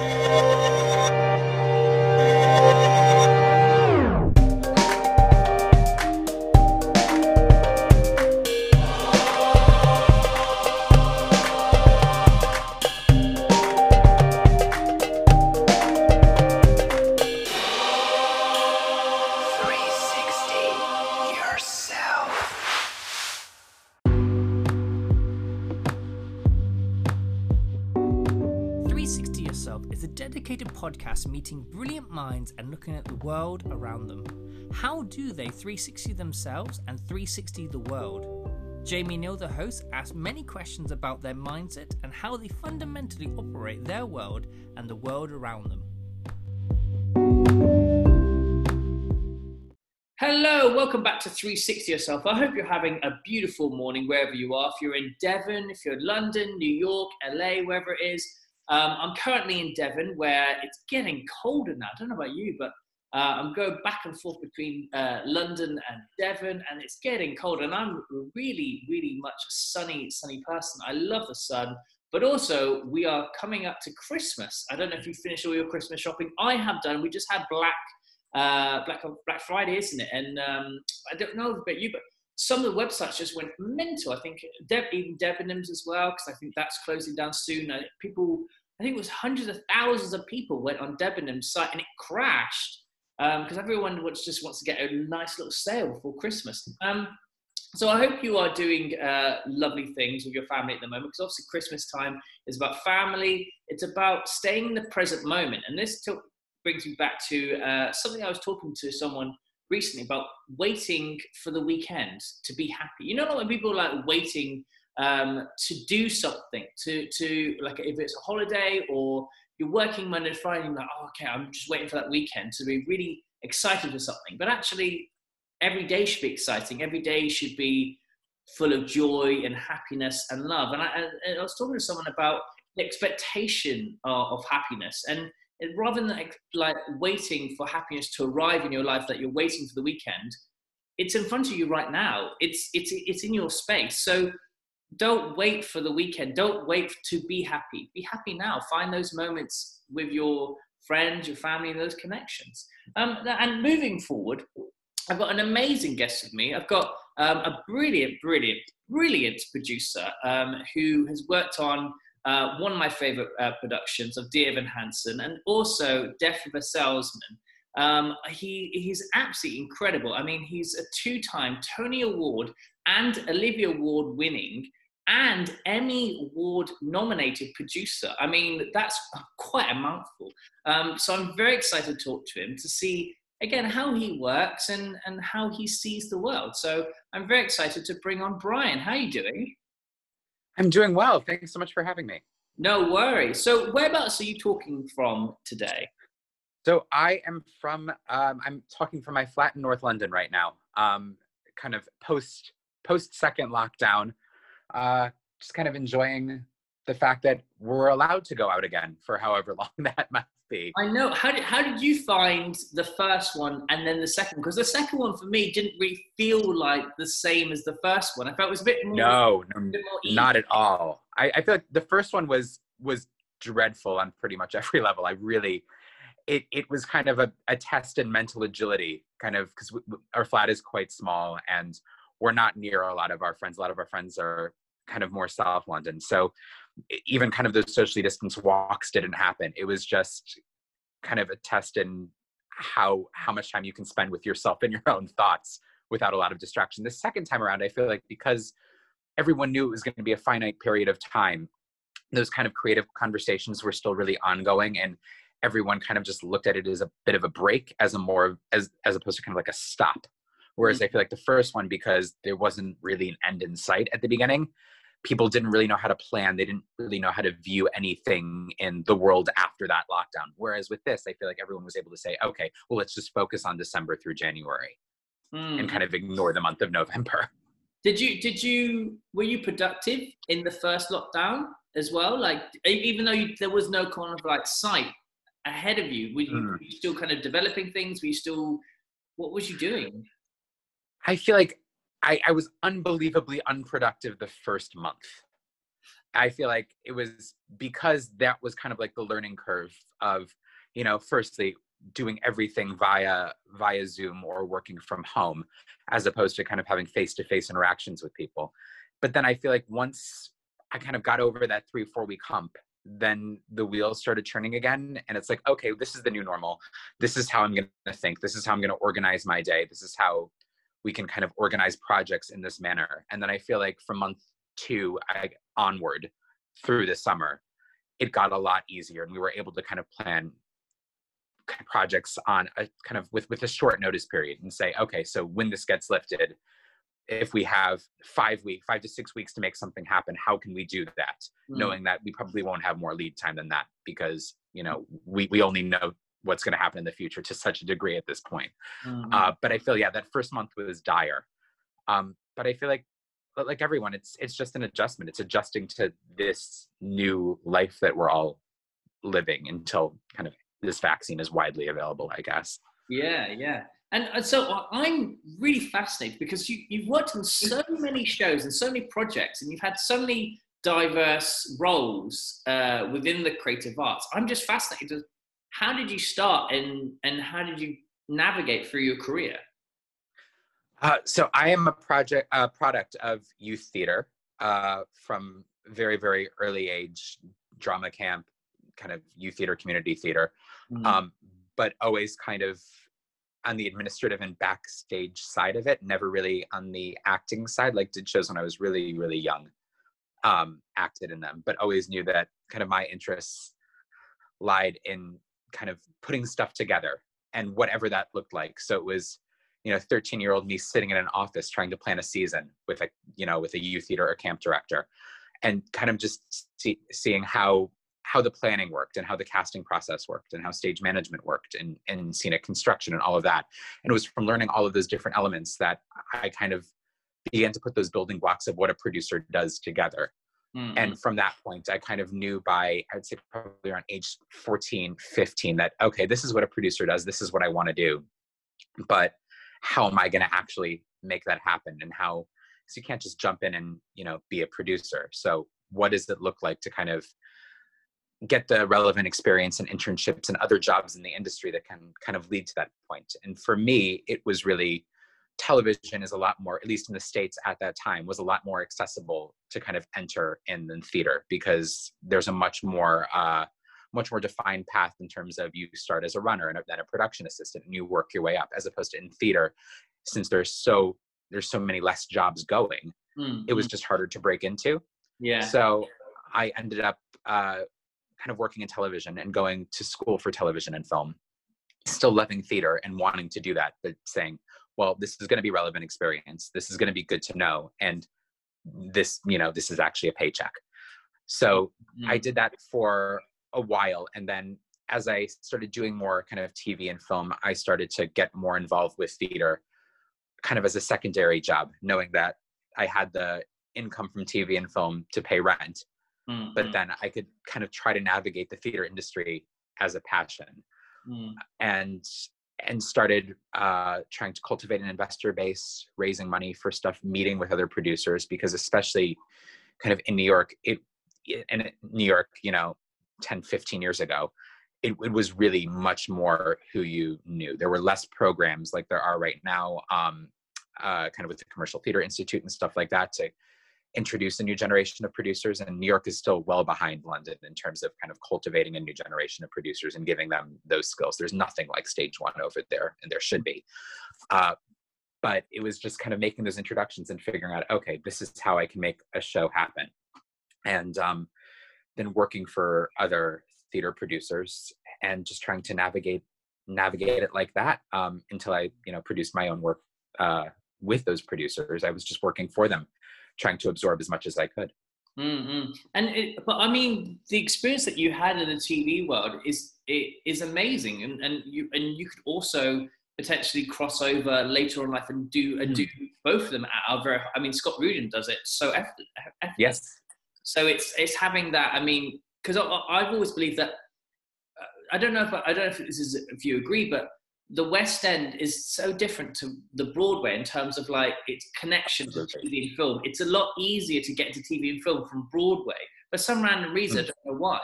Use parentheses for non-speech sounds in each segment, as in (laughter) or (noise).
Música meeting brilliant minds and looking at the world around them. How do they 360 themselves and 360 the world? Jamie Neal, the host, asks many questions about their mindset and how they fundamentally operate their world and the world around them. Hello, welcome back to 360 Yourself. I hope you're having a beautiful morning wherever you are. If you're in Devon, if you're in London, New York, LA, wherever it is, um, I'm currently in Devon where it's getting colder now. I don't know about you, but uh, I'm going back and forth between uh, London and Devon, and it's getting cold. And I'm really, really much a sunny, sunny person. I love the sun, but also we are coming up to Christmas. I don't know if you finished all your Christmas shopping. I have done. We just had Black uh, Black Black Friday, isn't it? And um, I don't know about you, but some of the websites just went mental. I think De- even Debenhams as well, because I think that's closing down soon. Uh, people, I think it was hundreds of thousands of people went on Debenhams site and it crashed because um, everyone wants, just wants to get a nice little sale for Christmas. Um, so I hope you are doing uh, lovely things with your family at the moment because obviously Christmas time is about family. It's about staying in the present moment. And this t- brings me back to uh, something I was talking to someone recently about waiting for the weekend to be happy. You know, when people are like waiting um, to do something, to to like if it's a holiday or you're working Monday Friday, you're like, oh, okay, I'm just waiting for that weekend to be really excited for something. But actually, every day should be exciting. Every day should be full of joy and happiness and love. And I, I was talking to someone about the expectation of, of happiness and rather than like, waiting for happiness to arrive in your life that you're waiting for the weekend it's in front of you right now. It's it's it's in your space. So don't wait for the weekend. Don't wait to be happy. Be happy now. Find those moments with your friends your family and those connections. Um, and moving forward i've got an amazing guest with me. I've got um, a brilliant brilliant brilliant producer um, who has worked on uh, one of my favorite uh, productions of Dear Evan Hansen, and also Death of a Salesman. Um, he, he's absolutely incredible. I mean, he's a two time Tony Award and Olivier Award winning and Emmy Award nominated producer. I mean, that's quite a mouthful. Um, so I'm very excited to talk to him to see, again, how he works and, and how he sees the world. So I'm very excited to bring on Brian. How are you doing? I'm doing well. Thanks so much for having me. No worries. So, whereabouts are you talking from today? So, I am from. Um, I'm talking from my flat in North London right now. Um, kind of post post second lockdown. Uh, just kind of enjoying the fact that we're allowed to go out again for however (laughs) long that I know. How did how did you find the first one and then the second? Because the second one for me didn't really feel like the same as the first one. I felt it was a bit more. No, no not at all. I, I feel like the first one was was dreadful on pretty much (laughs) every level. I really. It, it was kind of a, a test in mental agility, kind of because our flat is quite small and we're not near a lot of our friends. A lot of our friends are kind of more South London. So even kind of those socially distanced walks didn't happen. It was just kind of a test in how how much time you can spend with yourself and your (laughs) own thoughts without a lot of distraction. The second time around, I feel like because everyone knew it was going to be a finite period of time, those kind of creative conversations were still really ongoing and everyone kind of just looked at it as a bit of a break as a more as as opposed to kind of like a stop whereas mm-hmm. i feel like the first one because there wasn't really an end in sight at the beginning people didn't really know how to plan. They didn't really know how to view anything in the world after that lockdown. Whereas with this, I feel like everyone was able to say, okay, well, let's just focus on December through January mm. and kind of ignore the month of November. (laughs) Did you, did you, were you productive in the first lockdown as well? Like, even though you, there was no kind of like sight ahead of you, were you, mm. were you still kind of developing things? Were you still, what was you doing? I feel like I, I was unbelievably unproductive the first month. I feel like it was because that was kind of like the learning curve of, you know, firstly doing everything via via Zoom or working from home, as opposed to kind of having face to face interactions with people. But then I feel like once I kind of got over that three four week hump, then the wheels started turning again, and it's like, okay, this is the new normal. This is how I'm going to think. This is how I'm going to organize my day. This is how we can kind of organize projects in this manner. And then I feel like from month two I, onward through the summer, it got a lot easier, and we were able to kind of plan projects on a kind of with with a short notice period and say okay so when this gets lifted if we have five weeks five to six weeks to make something happen how can we do that mm. knowing that we probably won't have more lead time than that because you know we, we only know what's going to happen in the future to such a degree at this point mm-hmm. uh, but i feel yeah that first month was dire um, but i feel like like everyone it's it's just an adjustment it's adjusting to this new life that we're all living until kind of this vaccine is widely available, I guess. Yeah, yeah. And, and so I'm really fascinated because you, you've worked on so many shows and so many projects, and you've had so many diverse roles uh, within the creative arts. I'm just fascinated. How did you start, and and how did you navigate through your career? Uh, so I am a project uh, product of youth theater uh, from very very early age, drama camp, kind of youth theater, community theater, mm-hmm. um, but always kind of on the administrative and backstage side of it, never really on the acting side. Like did shows when I was really, really young, um, acted in them, but always knew that kind of my interests lied in kind of putting stuff together and whatever that looked like. So it was, you know, 13 year old me sitting in an office trying to plan a season with a, you know, with a youth theater or camp director and kind of just see, seeing how how the planning worked and how the casting process worked and how stage management worked and, and scenic construction and all of that. And it was from learning all of those different elements that I kind of began to put those building blocks of what a producer does together. Mm-hmm. And from that point, I kind of knew by, I'd say probably around age 14, 15, that, okay, this is what a producer does. This is what I want to do. But how am I going to actually make that happen? And how, you can't just jump in and, you know, be a producer. So what does it look like to kind of get the relevant experience and internships and other jobs in the industry that can kind of lead to that point. And for me, it was really television is a lot more, at least in the States at that time, was a lot more accessible to kind of enter in than theater because there's a much more, uh, much more defined path in terms of you start as a runner and then a production assistant and you work your way up as opposed to in theater since there's so there's so many less jobs going mm-hmm. it was mm-hmm. just harder to break into yeah so i ended up uh, kind of working in television and going to school for television and film, still loving theater and wanting to do that, but saying, well, this is going to be relevant experience. This is going to be good to know. And this, you know, this is actually a paycheck. So mm-hmm. I did that for a while. And then as I started doing more kind of TV and film, I started to get more involved with theater kind of as a secondary job, knowing that I had the income from TV and film to pay rent mm-hmm. but then I could kind of try to navigate the theater industry as a passion, mm. and and started uh, trying to cultivate an investor base, raising money for stuff, meeting with other producers because especially kind of in New York, it in New York, you know, 10, 15 years ago, it, it, was really much more who you knew. There were less programs like there are right now, um, uh, kind of with the Commercial Theater Institute and stuff like that to introduce a new generation of producers and new york is still well behind london in terms of kind of cultivating a new generation of producers and giving them those skills. There's nothing like stage one over there and there should be. Uh, but it was just kind of making those introductions and figuring out okay this is how i can make a show happen. And um, then working for other theater producers and just trying to navigate navigate it like that um, until i you know produced my own work uh, with those producers. I was just working for them trying to absorb as much as I could. Mm-hmm. And it, but I mean, the experience that you had in the TV world is it is amazing, and and you and you could also potentially cross over later on life and do and mm. do both of them at our very. I mean, Scott Rudin does it so effort, yes. So it's it's having that. I mean, because I've always believed that. Uh, I don't know if I don't know if this is if you agree, but the West End is so different to the Broadway in terms of like its connection to TV and film. It's a lot easier to get to TV and film from Broadway, for some random reason. I mm. don't know why.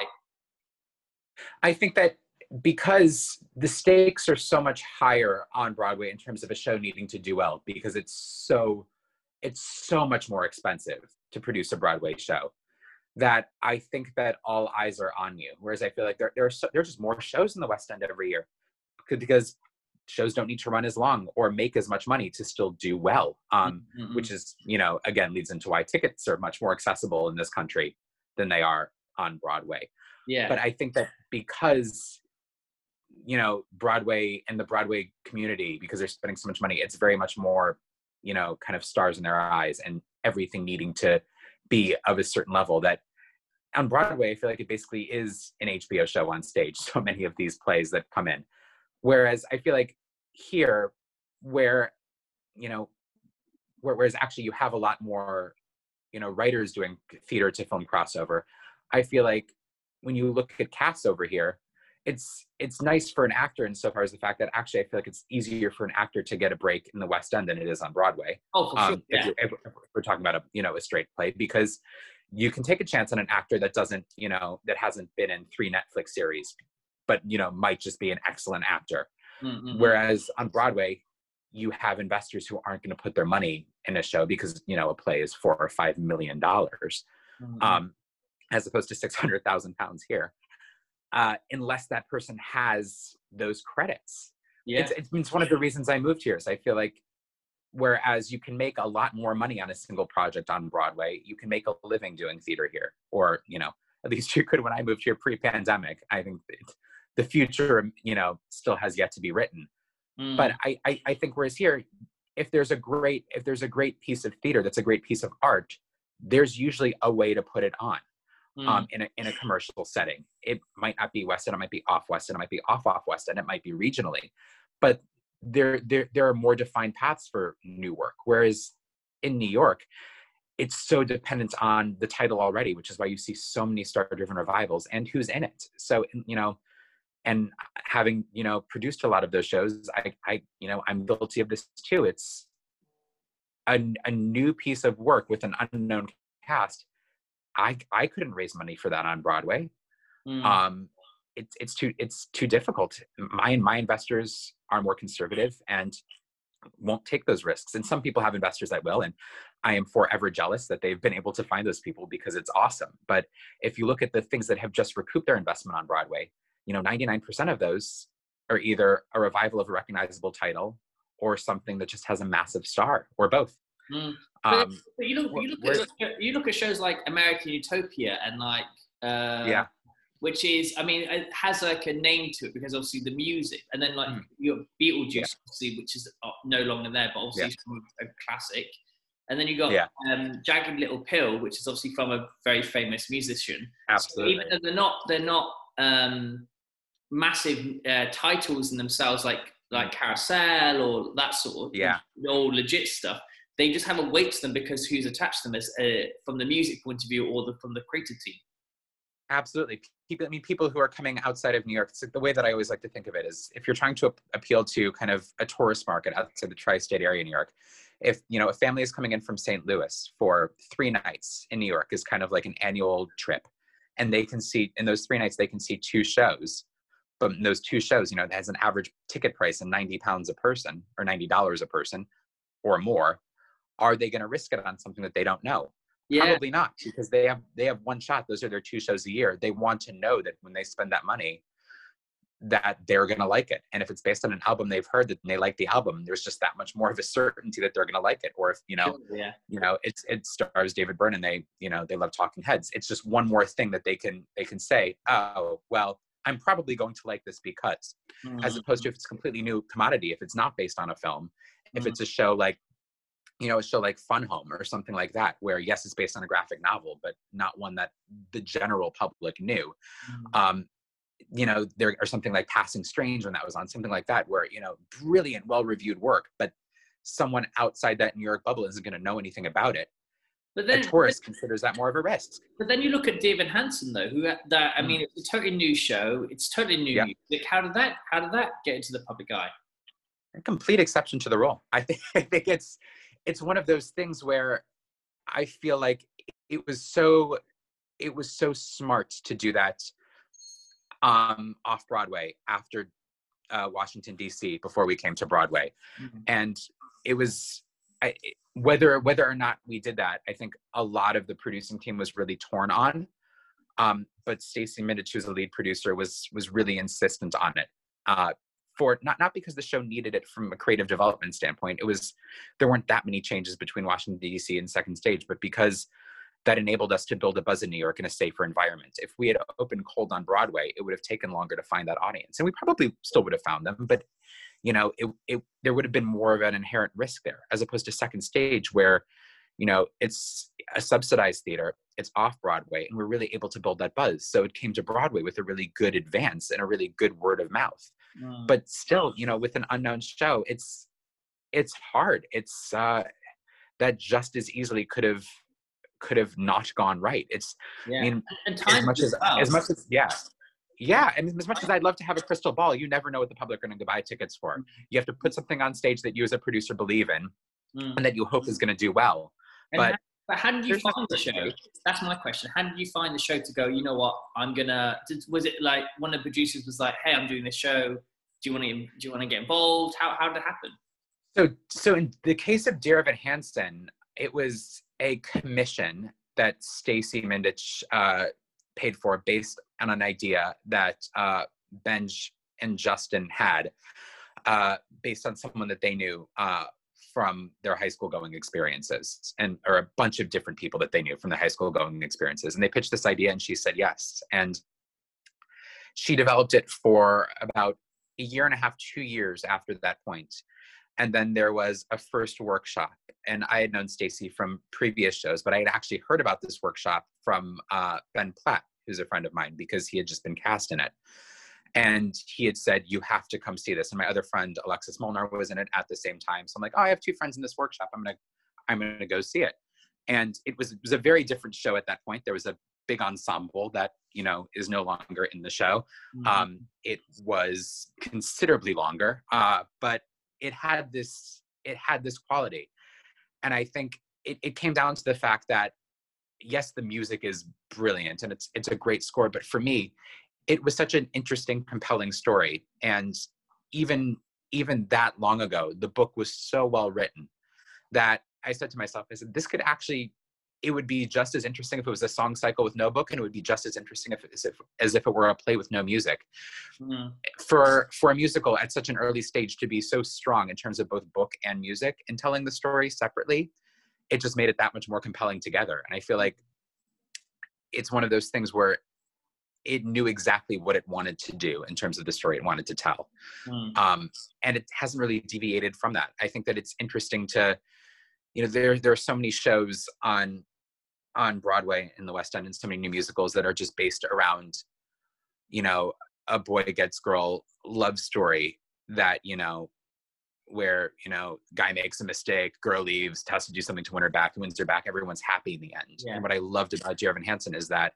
I think that because the stakes are so much higher on Broadway in terms of a show needing to do well, because it's so it's so much more expensive to produce a Broadway show that I think that all eyes are on you. Whereas I feel like there, there are so, there's just more shows in the West End every year because shows don't need to run as long or make as much money to still do well. Um, mm-hmm. Which is, you know, again leads into why tickets are much more accessible in this country than they are on Broadway. Yeah. But I think that because you know Broadway and the Broadway community, because they're spending so much money, it's very much more, you know, kind of stars in their eyes and everything needing to be of a certain level that on Broadway, I feel like it basically is an HBO show on stage. (laughs) So many of these plays that come in. Whereas I feel like here, where, you know, where, whereas actually you have a lot more, you know, writers doing theater to film crossover. I feel like when you look at casts over here, it's it's nice for an actor insofar as the fact that actually I feel like it's easier for an actor to get a break in the West End than it is on Broadway. Oh, for um, sure. Yeah. If, if, we're talking about a you know a straight play, because you can take a chance on an actor that doesn't you know that hasn't been in three Netflix series, but you know might just be an excellent actor. Mm-hmm. Whereas on Broadway, you have investors who aren't going to put their money in a show because you know a play is four or five million dollars, mm-hmm. um, as opposed to six hundred thousand pounds here uh, unless that person has those credits. Yeah. It's, it's one of the reasons I moved here. Is I feel like whereas you can make a lot more money on a single project on Broadway, you can make a living doing theater here, or you know, at least you could when I moved here pre-pandemic. I think the future, you know, still has yet to be written. Mm. But I, I, I think whereas here, if there's a great if there's a great piece of theater that's a great piece of art, there's usually a way to put it on mm. um, in, a, in a commercial setting. It might not be West End, it might be off West End, it might be off off West End, it might be regionally, but there, there, there are more defined paths for new work. Whereas in New York, it's so dependent on the title already, which is why you see so many star-driven revivals and who's in it. So you know, and having you know produced a lot of those shows, I, I you know, I'm guilty of this too. It's a, a new piece of work with an unknown cast I I couldn't raise money for that on Broadway. Mm. Um, it's it's too it's too difficult. My my investors are more conservative and won't take those risks. And some people have investors that will, and I am forever jealous that they've been able to find those people because it's awesome. But if you look at the things that have just recouped their investment on Broadway, you know, 99% of those are either a revival of a recognizable title or something that just has a massive star or both. Mm. Um, but, you look, you look at you look at shows like American Utopia and like uh, yeah, which is I mean it has like a name to it because obviously the music and then like mm. your Beetlejuice yeah. obviously which is uh, no longer there but obviously yeah. a classic. And then you got yeah. um, Jagged Little Pill, which is obviously from a very famous musician. Absolutely. So even though they're not, they're not um, massive uh, titles in themselves, like like Carousel or that sort of yeah, all legit stuff they just have a weight to them because who's attached to them as uh, from the music point of view or the, from the creative team. Absolutely. People, I mean, people who are coming outside of New York, it's like the way that I always like to think of it is if you're trying to appeal to kind of a tourist market outside the tri-state area in New York, if, you know, a family is coming in from St. Louis for three nights in New York is kind of like an annual trip. And they can see, in those three nights, they can see two shows. But those two shows, you know, it has an average ticket price of 90 pounds a person or $90 a person or more are they going to risk it on something that they don't know? Yeah. Probably not, because they have they have one shot. Those are their two shows a year. They want to know that when they spend that money, that they're going to like it. And if it's based on an album they've heard that they like the album, there's just that much more of a certainty that they're going to like it. Or if you know, yeah. you know, it's it stars David Byrne and they, you know, they love Talking Heads. It's just one more thing that they can they can say. Oh, well, I'm probably going to like this because, mm-hmm. as opposed to if it's completely new commodity, if it's not based on a film, if mm-hmm. it's a show like you know, a show like Fun Home or something like that, where yes, it's based on a graphic novel, but not one that the general public knew. Mm-hmm. Um, you know, there or something like Passing Strange when that was on, something like that, where you know, brilliant, well-reviewed work, but someone outside that New York bubble isn't going to know anything about it. But then, a tourist considers that more of a risk. But then you look at Dear Evan Hansen, though, who that I mm. mean, it's a totally new show. It's totally new yeah. music. How did that? How did that get into the public eye? A complete exception to the rule. (laughs) I think, I think it's it's one of those things where I feel like it was so it was so smart to do that um, off Broadway after uh, Washington D.C. before we came to Broadway, mm-hmm. and it was I, whether whether or not we did that. I think a lot of the producing team was really torn on, um, but Stacey Mindich, who's the lead producer, was was really insistent on it. Uh, for not not because the show needed it from a creative development standpoint. It was there weren't that many changes between Washington D.C. and Second Stage, but because that enabled us to build a buzz in New York in a safer environment. If we had opened cold on Broadway, it would have taken longer to find that audience, and we probably still would have found them, but you know, it, it there would have been more of an inherent risk there, as opposed to Second Stage, where you know it's a subsidized theater, it's off Broadway, and we're really able to build that buzz. So it came to Broadway with a really good advance and a really good word of mouth. Mm. But still, you know, with an unknown show, it's it's hard. It's uh, that just as easily could have could have not gone right. It's yeah. I mean, as much as well. as much as yeah. Yeah, and as much as I'd love to have a crystal ball, you never know what the public are going to buy tickets for. Mm-hmm. You have to put something on stage that you as a producer believe in, mm. and that you hope is going to do well. And but how, but how did you find the show? That's my question. How did you find the show to go? You know what? I'm gonna. Did, was it like one of the producers was like, "Hey, I'm doing this show. Do you want to? Do you want to get involved? How how did it happen?" So so in the case of Dear Evan Hansen, it was a commission that Stacey Mindich uh, paid for based on an idea that uh, Benj and Justin had uh, based on someone that they knew uh, from their high school going experiences and or a bunch of different people that they knew from their high school going experiences. And they pitched this idea and she said yes. And she developed it for about a year and a half two years after that point and then there was a first workshop and i had known stacey from previous shows but i had actually heard about this workshop from uh, ben platt who's a friend of mine because he had just been cast in it. And he had said you have to come see this and my other friend alexis molnar was in it at the same time so i'm like oh i have two friends in this workshop. I'm gonna i'm gonna go see it. And it was it was a very different show at that point. There was a big ensemble that you know is no longer in the show. Mm-hmm. um, it was considerably longer uh, but it had this it had this quality. And i think it, it came down to the fact that yes the music is brilliant and it's it's a great score but for me it was such an interesting compelling story. And even even that long ago the book was so well written that i said to myself i said this could actually it would be just as interesting if it was a song cycle with no book and it would be just as interesting if, as if, as if it were a play with no music mm. for for a musical at such an early stage to be so strong in terms of both book and music and telling the story separately it just made it that much more compelling together and i feel like it's one of those things where it knew exactly what it wanted to do in terms of the story it wanted to tell mm. um, and it hasn't really deviated from that i think that it's interesting to you know there there are so many shows on on Broadway in the West End and so many new musicals that are just based around, you know, a boy gets girl love story that, you know, where, you know, guy makes a mistake, girl leaves, has to do something to win her back, wins her back, everyone's happy in the end. Yeah. And what I loved about Dear Evan Hansen is that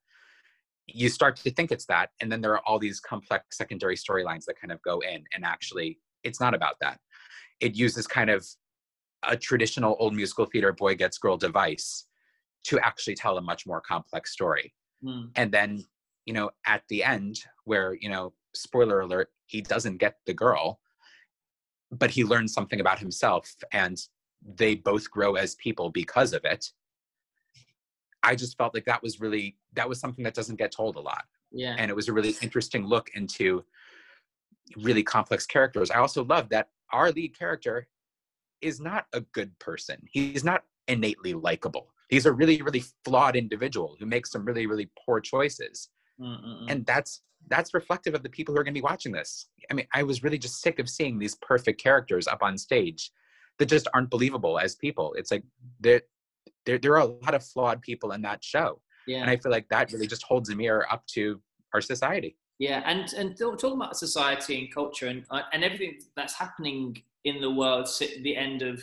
you start to think it's that, and then there are all these complex secondary storylines that kind of go in, and actually it's not about that. It uses kind of a traditional old musical theater boy gets girl device to actually tell a much more complex story. Mm. And then, you know, at the end, where, you know, spoiler alert, he doesn't get the girl, but he learns something about himself and they both grow as people because of it. I just felt like that was really, that was something that doesn't get told a lot. Yeah. And it was a really interesting look into really complex characters. I also love that our lead character is not a good person. He's not innately likable he's a really really flawed individual who makes some really really poor choices. Mm-mm. and that's that's reflective of the people who are going to be watching this. I mean i was really just sick of seeing these perfect characters up on stage that just aren't believable as people. It's like there there, there are a lot of flawed people in that show. Yeah. and i feel like that really just holds a mirror up to our society. Yeah and and talking about society and culture and uh, and everything that's happening in the world at the end of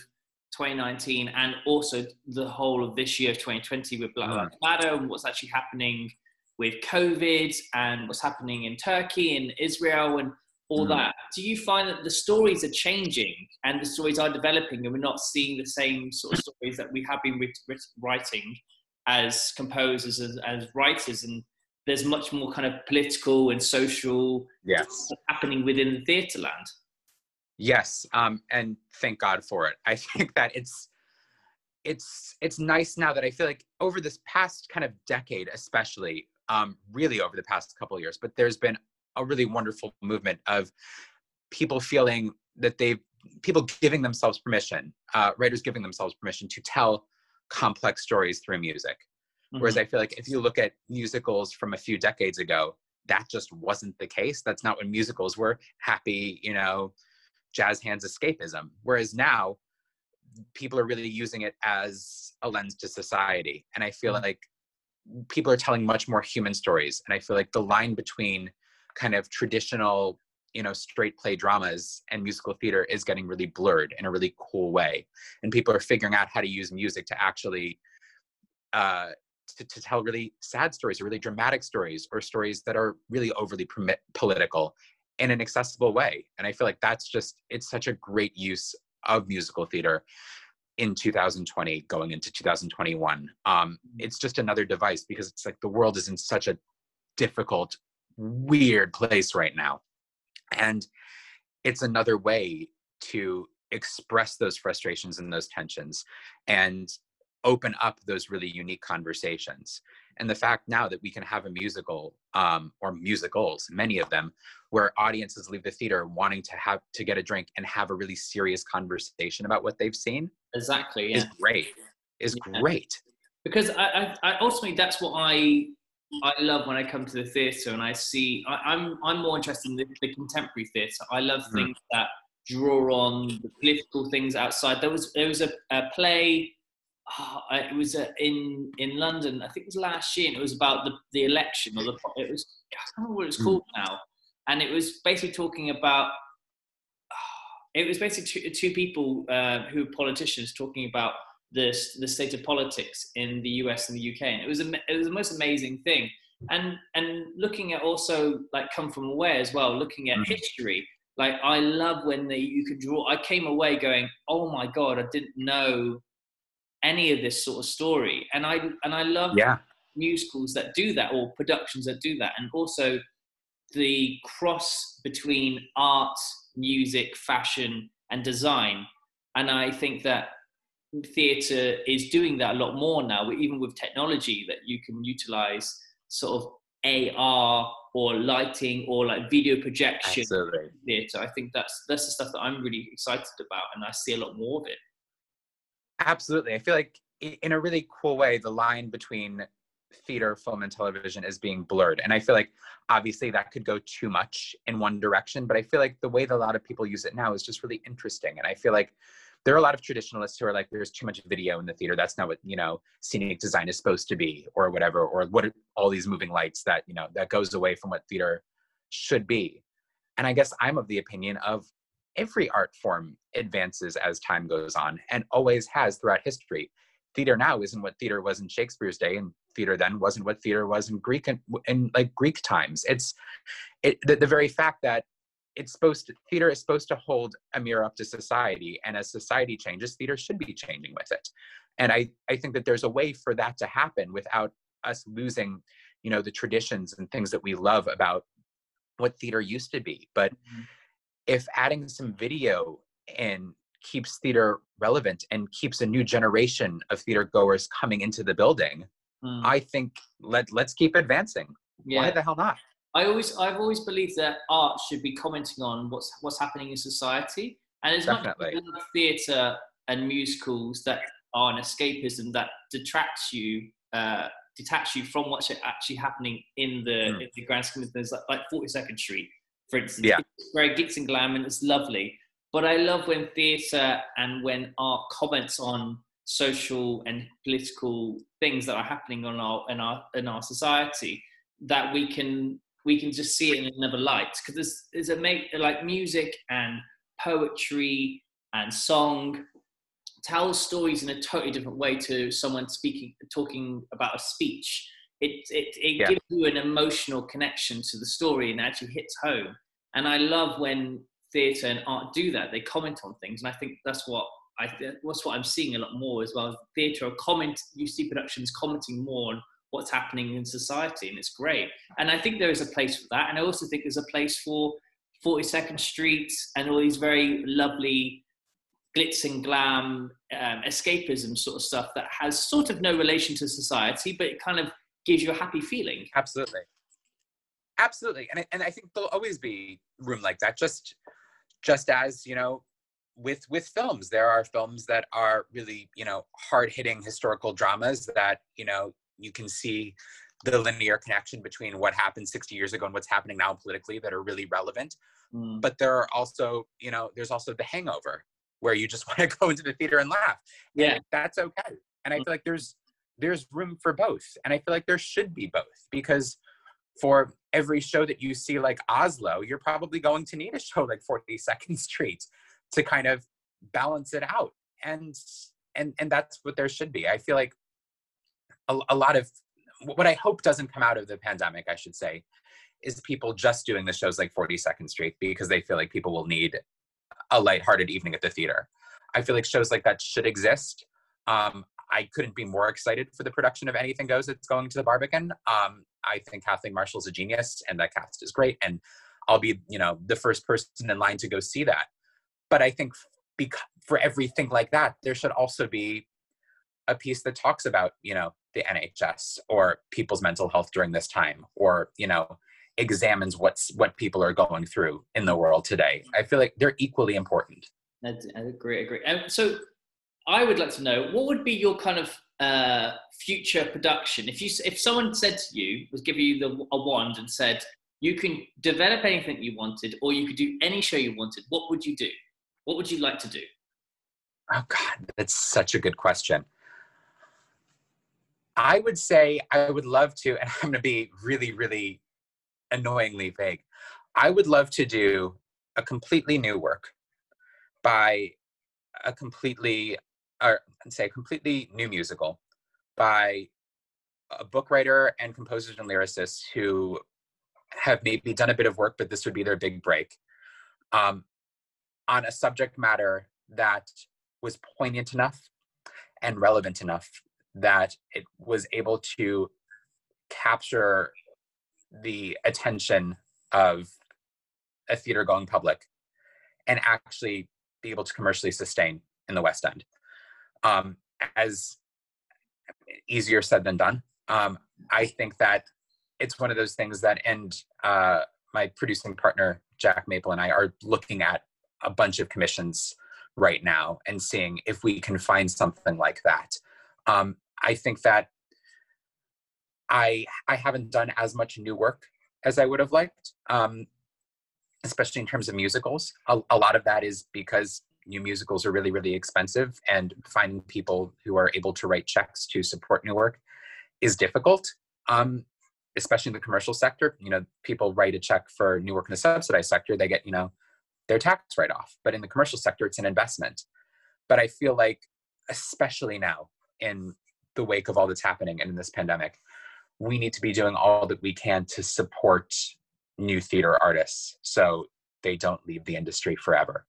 2019 and also the whole of this year of 2020 with Black Lives Matter and what's actually happening with COVID and what's happening in Turkey and Israel and all mm. that. Do you find that the stories are changing and the stories are developing and we're not seeing the same sort of stories that we have been writing as composers as, as writers and there's much more kind of political and social yes happening within the theatre land yes um, and thank god for it. I (laughs) think that it's it's it's nice now that i feel like over this past kind of decade especially um, really over the past couple years but there's been a really wonderful movement of people feeling that they've people giving themselves permission uh, writers giving themselves permission to tell complex stories through music. Mm-hmm. whereas i feel like if you look at musicals from a few decades ago that just wasn't the case. That's not when musicals were happy you know jazz hands escapism whereas now people are really using it as a lens to society. And i feel mm-hmm. like people are telling much more human stories. And i feel like the line between kind of traditional you know straight play dramas and musical theater is getting really blurred in a really cool way. And people are figuring out how to use music to actually uh, to, to tell really sad stories or really dramatic stories or stories that are really overly political in an accessible way. And i feel like that's just it's such a great use of musical theater in 2020 going into 2021 um, it's just another device because it's like the world is in such a difficult weird place right now. And it's another way to express those frustrations and those tensions. And open up those really unique conversations and the fact now that we can have a musical um, or musicals many of them where audiences leave the theater wanting to have to get a drink and have a really serious conversation about what they've seen exactly yeah. is great is yeah. great because I, I, I ultimately that's what i I love when I come to the theatre and I see. I, am I'm, I'm more interested in the, the contemporary theatre. I love mm. things that draw on the political things outside. There was there was a, a play. Oh, it was a, in in London. I think it was last year. and It was about the, the election or the. It was I don't know what it's mm. called now, and it was basically talking about. (sighs) it was basically two, two people uh, who were politicians talking about the, the state of politics in the US and the UK. And it was, a, it was the most amazing thing. And, and looking at also like come from away as well, looking at mm-hmm. history, like I love when the, you can draw, I came away going, oh my God, I didn't know any of this sort of story. And I, and I love yeah. musicals that do that or productions that do that. And also the cross between art, music, fashion, and design. And I think that theatre is doing that a lot more now, even with technology that you can utilize sort of AR or lighting or like video projection theatre. I think that's that's the stuff that I'm really excited about, and I see a lot more of it. Absolutely, I feel like in a really cool way, the line between theater, film, and television is being blurred, and I feel like obviously that could go too much in one direction, but I feel like the way that a lot of people use it now is just really interesting, and I feel like there are a lot of traditionalists who are like there's too much video in the theater. That's not what you know scenic design is supposed to be or whatever or what are all these moving lights that you know that goes away from what theater should be? And i guess i'm of the opinion of every art form advances as time goes on and always has throughout history. Theater now isn't what theater was in shakespeare's day and theater then wasn't what theater was in greek and in like greek times. It's it, the, the very fact that it's supposed to theater is supposed to hold a mirror up to society and as society changes theater should be changing with it. And i i think that there's a way for that to happen without us losing you know the traditions and things that we love about what theater used to be. But mm-hmm. If adding some video in keeps theater relevant and keeps a new generation of theater goers coming into the building mm. i think let let's keep advancing yeah. why the hell not I always, I've always believed that art should be commenting on what's what's happening in society, and as Definitely. much as theatre and musicals that are an escapism that detracts you, uh, detach you from what's actually happening in the, mm. in the grand scheme of things, like, like 42nd Street, for instance. Yeah. It's very glitz and glam, and it's lovely. But I love when theatre and when art comments on social and political things that are happening on our in our in our society that we can we can just see it in another light because there's, there's a make like music and poetry and song tells stories in a totally different way to someone speaking talking about a speech it it, it yeah. gives you an emotional connection to the story and actually hits home and i love when theatre and art do that they comment on things and i think that's what I think what's what I'm seeing a lot more as well. Theatre or comment, you see productions commenting more on what's happening in society, and it's great. And I think there is a place for that, and I also think there's a place for 42nd Street and all these very lovely glitz and glam um, escapism sort of stuff that has sort of no relation to society, but it kind of gives you a happy feeling. Absolutely, absolutely, and I, and I think there'll always be room like that. Just just as you know, with with films, there are films that are really you know hard hitting historical dramas that you know you can see the linear connection between what happened 60 years ago and what's happening now politically that are really relevant. Mm. But there are also, you know, there's also the hangover where you just (laughs) want to go into the theater and laugh. Yeah. And that's okay. And I mm. feel like there's there's room for both. And I feel like there should be both because for every show that you see like Oslo, you're probably going to need a show like 42nd Street to kind of balance it out. And and and that's what there should be. I feel like a, a lot of what I hope doesn't come out of the pandemic, I should say, is people just doing the shows like 42nd Street because they feel like people will need a lighthearted evening at the theater. I feel like shows like that should exist. Um, I couldn't be more excited for the production of Anything Goes that's going to the Barbican. Um, I think Kathleen Marshall's a genius and that cast is great. And I'll be, you know, the first person in line to go see that. But I think for everything like that, there should also be a piece that talks about, you know, the NHS or people's mental health during this time or, you know, examines what's what people are going through in the world today. I feel like they're equally important. I agree, agree. And so I would like to know what would be your kind of uh, future production? If you if someone said to you was giving you the, a wand and said you can develop anything you wanted or you could do any show you wanted what would you do? What would you like to do? Oh god that's such a good question. I would say i would love to and (laughs) i'm going to be really really annoyingly vague. I would love to do a completely new work by a completely, or say, a completely new musical by a book writer and composers and lyricists who have maybe done a bit of work, but this would be their big break um, on a subject matter that was poignant enough and relevant enough that it was able to capture the attention of a theater going public and actually be able to commercially sustain in the West End. Um, as easier said than done. Um, I think that it's one of those things that, and uh, my producing partner Jack Maple and I are looking at a bunch of commissions right now and seeing if we can find something like that. Um, I think that I I haven't done as much new work as I would have liked, um, especially in terms of musicals. A, a, lot of that is because new musicals are really really expensive, and finding people who are able to write checks to support new work is difficult. Um, especially in the commercial sector, you know, people write a check for new work in the subsidized sector, they get you know their tax write off. But in the commercial sector, it's an investment. But I feel like, especially now in the wake of all that's happening and in this pandemic, we need to be doing all that we can to support new theater artists so they don't leave the industry forever.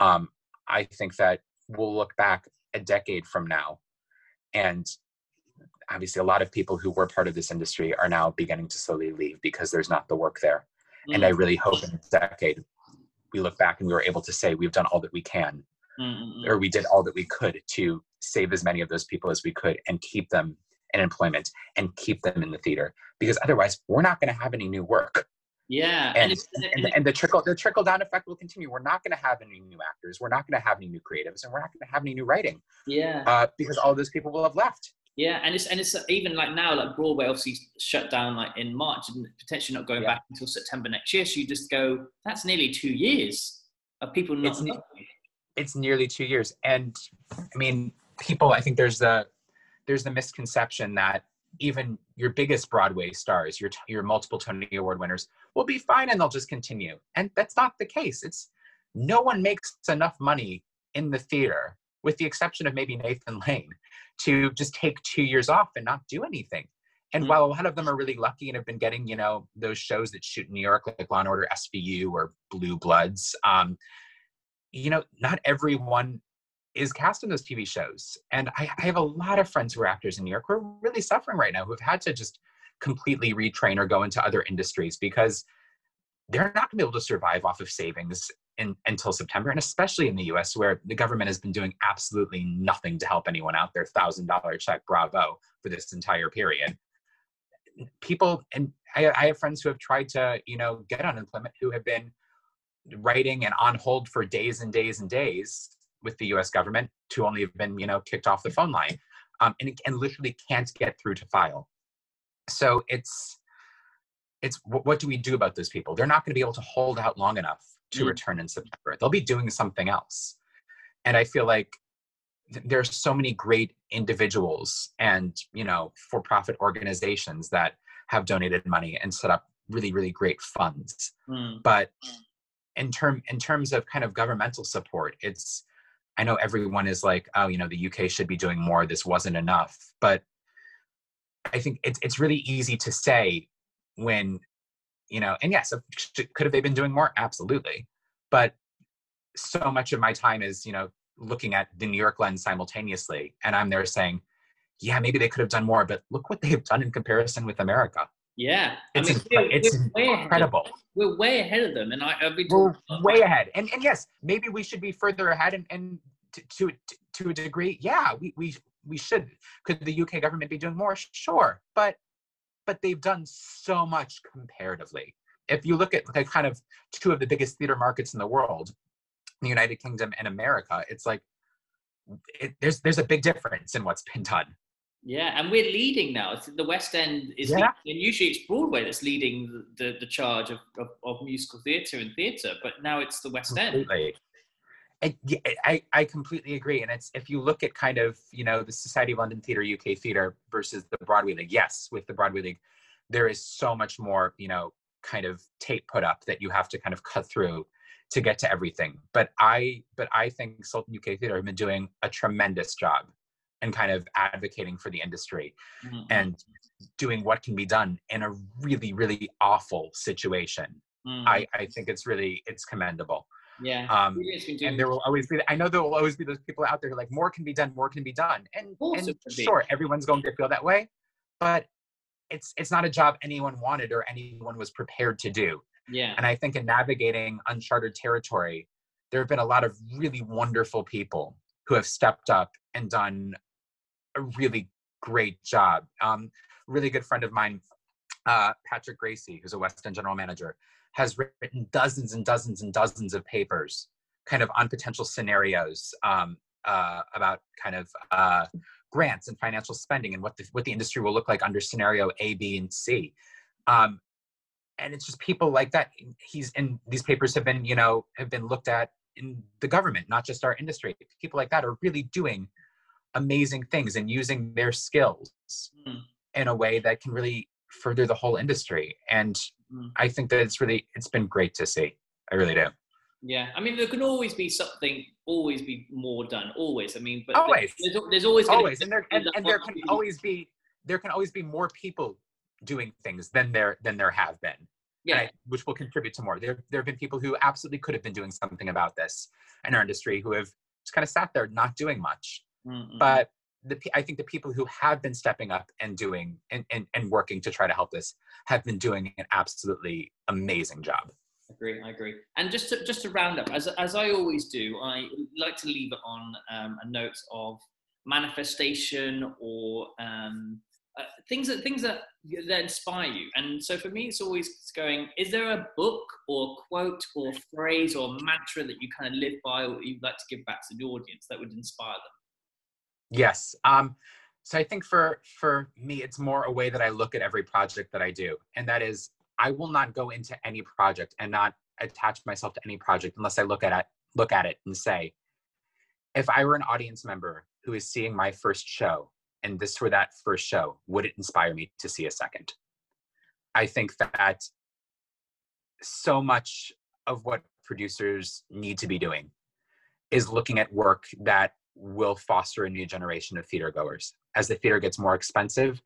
Um, I think that we'll look back a decade from now, and obviously, a lot of people who were part of this industry are now beginning to slowly leave because there's not the work there. Mm-hmm. And I mm. really hope in a decade we look back and we were able to say we've done all that we can, mm-hmm. or we did all that we could to save as many of those people as we could and keep them in employment and keep them in the theater because otherwise we're not going to have any new work yeah and, and, and, and, the trickle the trickle down effect will continue. We're not going to have any new actors. We're not going to have any new creatives and we're not going to have any new writing yeah. uh, because all those people will have left. Yeah and it's and it's even like now like broadway obviously shut down like in march and potentially not going yeah. back until september next year so you just go that's nearly two years of people not it's, ne- it's nearly two years and i mean people i think there's the there's the misconception that even your biggest Broadway stars, your your multiple Tony Award winners, will be fine and they'll just continue. And that's not the case. It's no one makes enough money in the theater, with the exception of maybe Nathan Lane, to just take two years off and not do anything. And mm-hmm. while a lot of them are really lucky and have been getting, you know, those shows that shoot in New York, like Law and Order SVU or Blue Bloods, um, you know, not everyone is cast in those TV shows. And I, I have a lot of friends who are actors in New York who are really suffering right now, who have had to just completely retrain or go into other industries because they're not going to be able to survive off of savings in, until September, and especially in the US, where the government has been doing absolutely nothing to help anyone out their thousand dollar check, bravo, for this entire period. People, and I, I have friends who have tried to, you know, get unemployment who have been writing and on hold for days and days and days with the US government to only have been, you know, kicked off the phone line um, and, and literally can't get through to file. So it's, it's what do we do about those people? They're not going to be able to hold out long enough to mm. return in September. They'll be doing something else. And I feel like there's so many great individuals and, you know, for-profit organizations that have donated money and set up really, really great funds. Mm. But in term in terms of kind of governmental support, it's I know everyone is like, oh, you know, the UK should be doing more. This wasn't enough. But I think it's it's really easy to say when you know and yes could have they been doing more absolutely but so much of my time is you know looking at the new york lens simultaneously and i'm there saying yeah maybe they could have done more but look what they've done in comparison with america yeah. It's, I mean, we're, it's we're incredible. We're way ahead of them and i been we're way ahead. And, and yes maybe we should be further ahead and, and to, to to a degree. Yeah we, we we should. Could the uk government be doing more? Sure but but they've done so much comparatively. If you look at the kind of two of the biggest theater markets in the world, the United Kingdom and America, it's like it, there's there's a big difference in what's been done. Yeah, and we're leading now. The West End is, yeah. and usually it's Broadway that's leading the, the, the charge of, of, of, musical theatre and theatre, but now it's the West Completely. End. I, I, I completely agree. And it's if you look at kind of, you know, the Society of London Theatre, UK Theatre versus the Broadway League, yes, with the Broadway League, there is so much more, you know, kind of tape put up that you have to kind of cut through to get to everything. But I but I think SOLT and UK Theatre have been doing a tremendous job and kind of advocating for the industry mm-hmm. and doing what can be done in a really, really awful situation. Mm-hmm. I, I think it's really it's commendable. Yeah. Um, and there will always be, I know there will always be those people out there like, more can be done, more can be done. And, and sure, everyone's going to feel that way, but it's, it's not a job anyone wanted or anyone was prepared to do. Yeah. And I think in navigating uncharted territory, there have been a lot of really wonderful people who have stepped up and done a really great job. Um, really good friend of mine, uh, Patrick Gracey, who's a West End general manager, has written dozens and dozens and dozens of papers kind of on potential scenarios um, uh, about kind of uh, grants and financial spending and what the, what the industry will look like under scenario A, B, and C. Um, and it's just people like that. He's in these papers have been, you know, have been looked at in the government, not just our industry. People like that are really doing amazing things and using their skills mm. in a way that can really further the whole industry. And mm. I think that it's really it's been great to see. I really do. Yeah, I mean, there can always be something, always be more done, always. I mean, but always there's, there's always always, and there and, and there can always be there can always be more people doing things than there than there have been. Yeah, which will contribute to more. There there have been people who absolutely could have been doing something about this in our industry who have just kind of sat there not doing much. Mm-hmm. But the I think the people who have been stepping up and doing and, and, and working to try to help this have been doing an absolutely amazing job. I agree. I agree. And just to, just to round up, as, as I always do, I like to leave it on um, a note of manifestation or um, uh, things that things that that inspire you. And so for me, it's always going: Is there a book or quote or phrase or mantra that you kind of live by, or you'd like to give back to the audience that would inspire them? Yes. Um, so I think for for me, it's more a way that I look at every project that I do, and that is I will not go into any project and not attach myself to any project unless I look at it look at it and say, if I were an audience member who is seeing my first show and this were that first show, would it inspire me to see a second? I think that so much of what producers need to be doing is looking at work that will foster a new generation of theater goers. As the theater gets more expensive,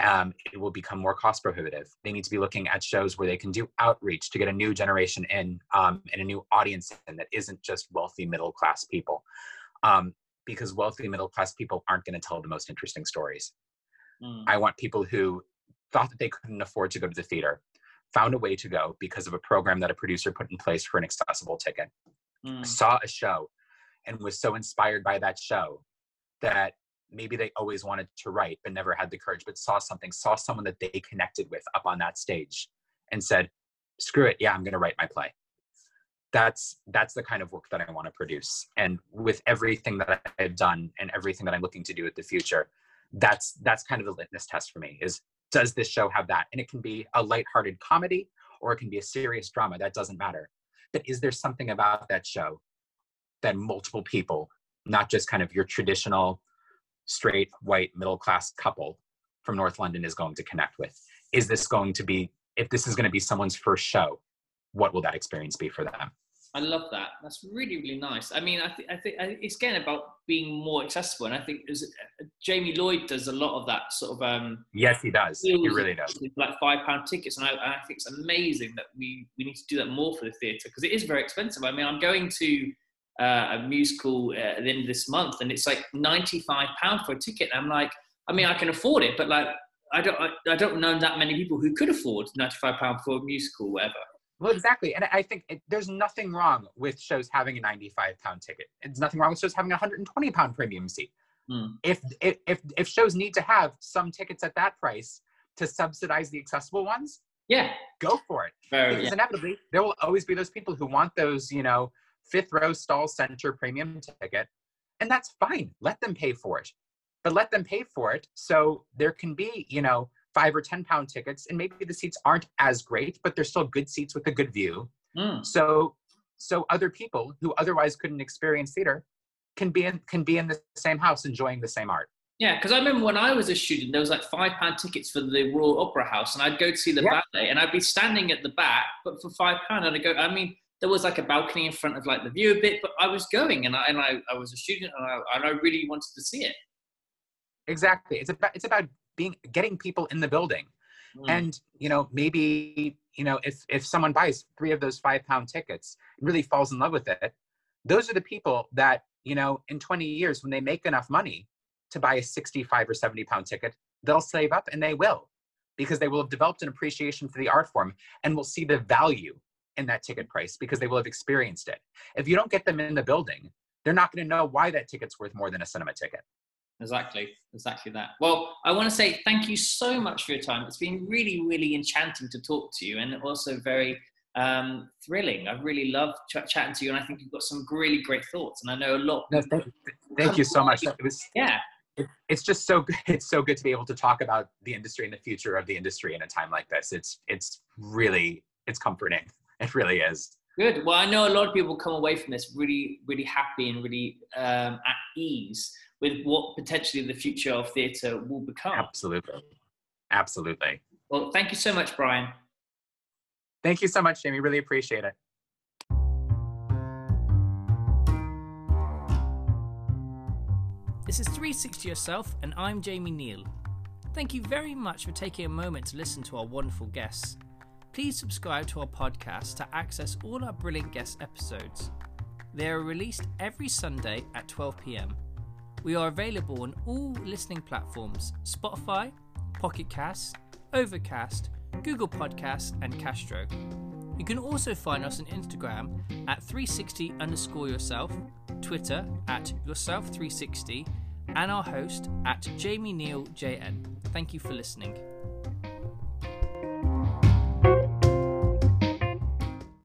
um, it will become more cost prohibitive. They need to be looking at shows where they can do outreach to get a new generation in um, and a new audience in that isn't just wealthy middle class people. Um, because wealthy middle class people aren't going to tell the most interesting stories. Mm. I want people who thought that they couldn't afford to go to the theater, found a way to go because of a program that a producer put in place for an accessible ticket, Mm. saw a show, and was so inspired by that show that maybe they always wanted to write but never had the courage, but saw something, saw someone that they connected with up on that stage and said, screw it, yeah, I'm going to write my play. That's that's the kind of work that I want to produce. And with everything that I've done and everything that I'm looking to do in the future, that's that's kind of the litmus test for me is does this show have that? And it can be a lighthearted comedy or it can be a serious drama. That doesn't matter. But is there something about that show that multiple people, not just kind of your traditional straight white middle class couple from North London, is going to connect with? Is this going to be, if this is going to be someone's first show, what will that experience be for them? I love that. That's really, really nice. I mean, I think I think it's again about being more accessible, and I think is Jamie Lloyd does a lot of that sort of. Um, yes, he does. He really does. Like five pound tickets, and I, I, think it's amazing that we we need to do that more for the theatre because it is very expensive. I mean, I'm going to uh, a musical uh, at the end of this month, and it's like ninety five pound for a ticket. I'm like, I mean, I can afford it, but like, I don't I, I don't know that many people who could afford ninety five pound for a musical, or whatever. Well, exactly. And I think it, there's nothing wrong with shows having a 95 pound ticket. There's nothing wrong with shows having a 120 pound premium seat. Mm. If, if, if, if shows need to have some tickets at that price to subsidize the accessible ones, yeah, go for it. Because yeah. inevitably there will always be those people who want those, you know, fifth row stall center premium ticket. And that's fine. Let them pay for it. But let them pay for it so there can be, you know, five or 10 pound tickets and maybe the seats aren't as great but they're still good seats with a good view mm. so so other people who otherwise couldn't experience theater can be in can be in the same house enjoying the same art yeah because i remember when i was a student there was like five pound tickets for the royal opera house and i'd go to see the yeah. ballet and i'd be standing at the back but for five pound and i go i mean there was like a balcony in front of like the view a bit but i was going and i and i, I was a student and I, and I really wanted to see it exactly it's about it's about being getting people in the building. Mm. and you know maybe you know if if someone buys three of those five pound tickets really falls in love with it those are the people that you know in 20 years when they make enough money to buy a 65 or 70 pound ticket they'll save up and they will because they will have developed an appreciation for the art form and will see the value in that ticket price because they will have experienced it. If you don't get them in the building they're not going to know why that ticket's worth more than a cinema ticket exactly exactly that. Well i want to say thank you so much for your time. It's been really really enchanting to talk to you and also very um, thrilling. I've really loved ch- chatting to you and i think you've got some really great thoughts and i know a lot no, thank, thank you so much. It was yeah. It, it's just so good (laughs) it's so good to be able to talk about the industry and the future of the industry in a time like this. It's it's really it's comforting. It really is. Good. Well i know a lot of people come away from this really really happy and really um, at ease with what potentially the future of theatre will become. Absolutely. Absolutely. Well, thank you so much, Brian. Thank you so much, Jamie. Really appreciate it. This is 360 Yourself, and I'm Jamie Neal. Thank you very much for taking a moment to listen to our wonderful guests. Please subscribe to our podcast to access all our brilliant guest episodes. They are released every Sunday at 12 pm. We are available on all listening platforms Spotify, Pocket Cast, Overcast, Google Podcasts, and Castro. You can also find us on Instagram at 360 underscore yourself, Twitter at yourself360, and our host at Jamie Neal JN. Thank you for listening.